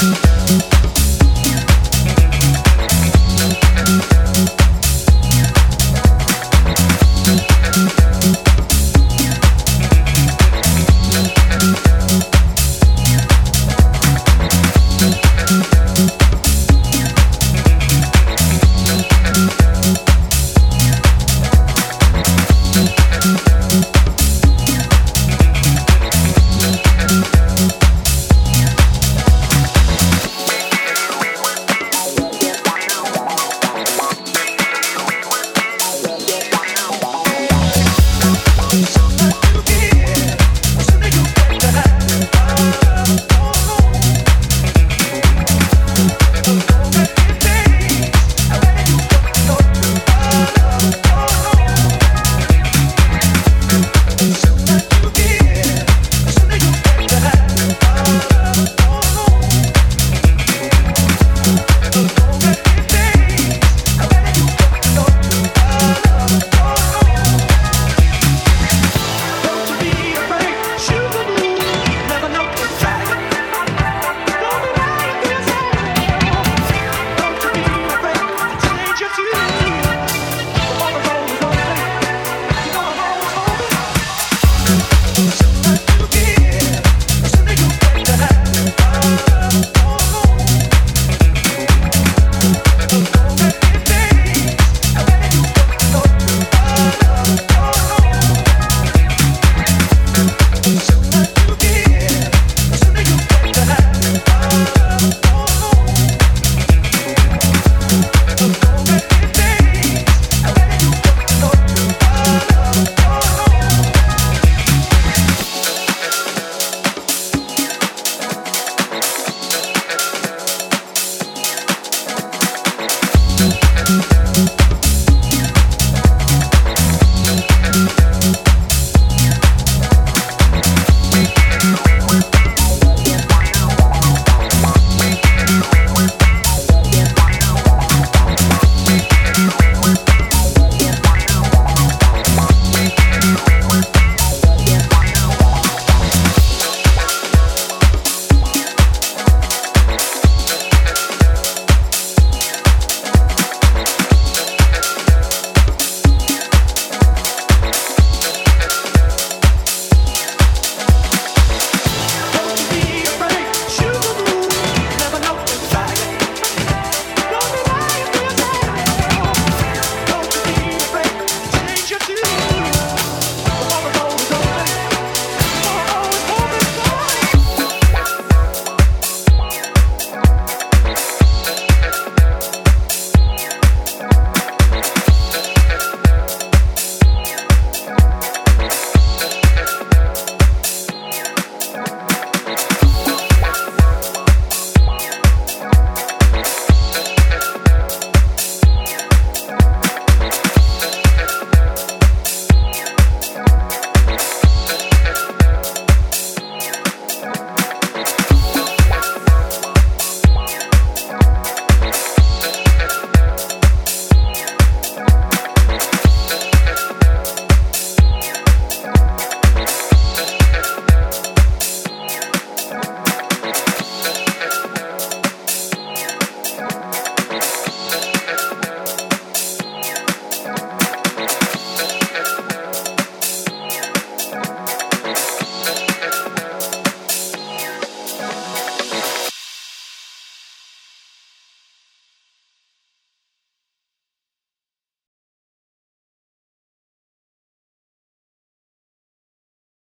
Yeah.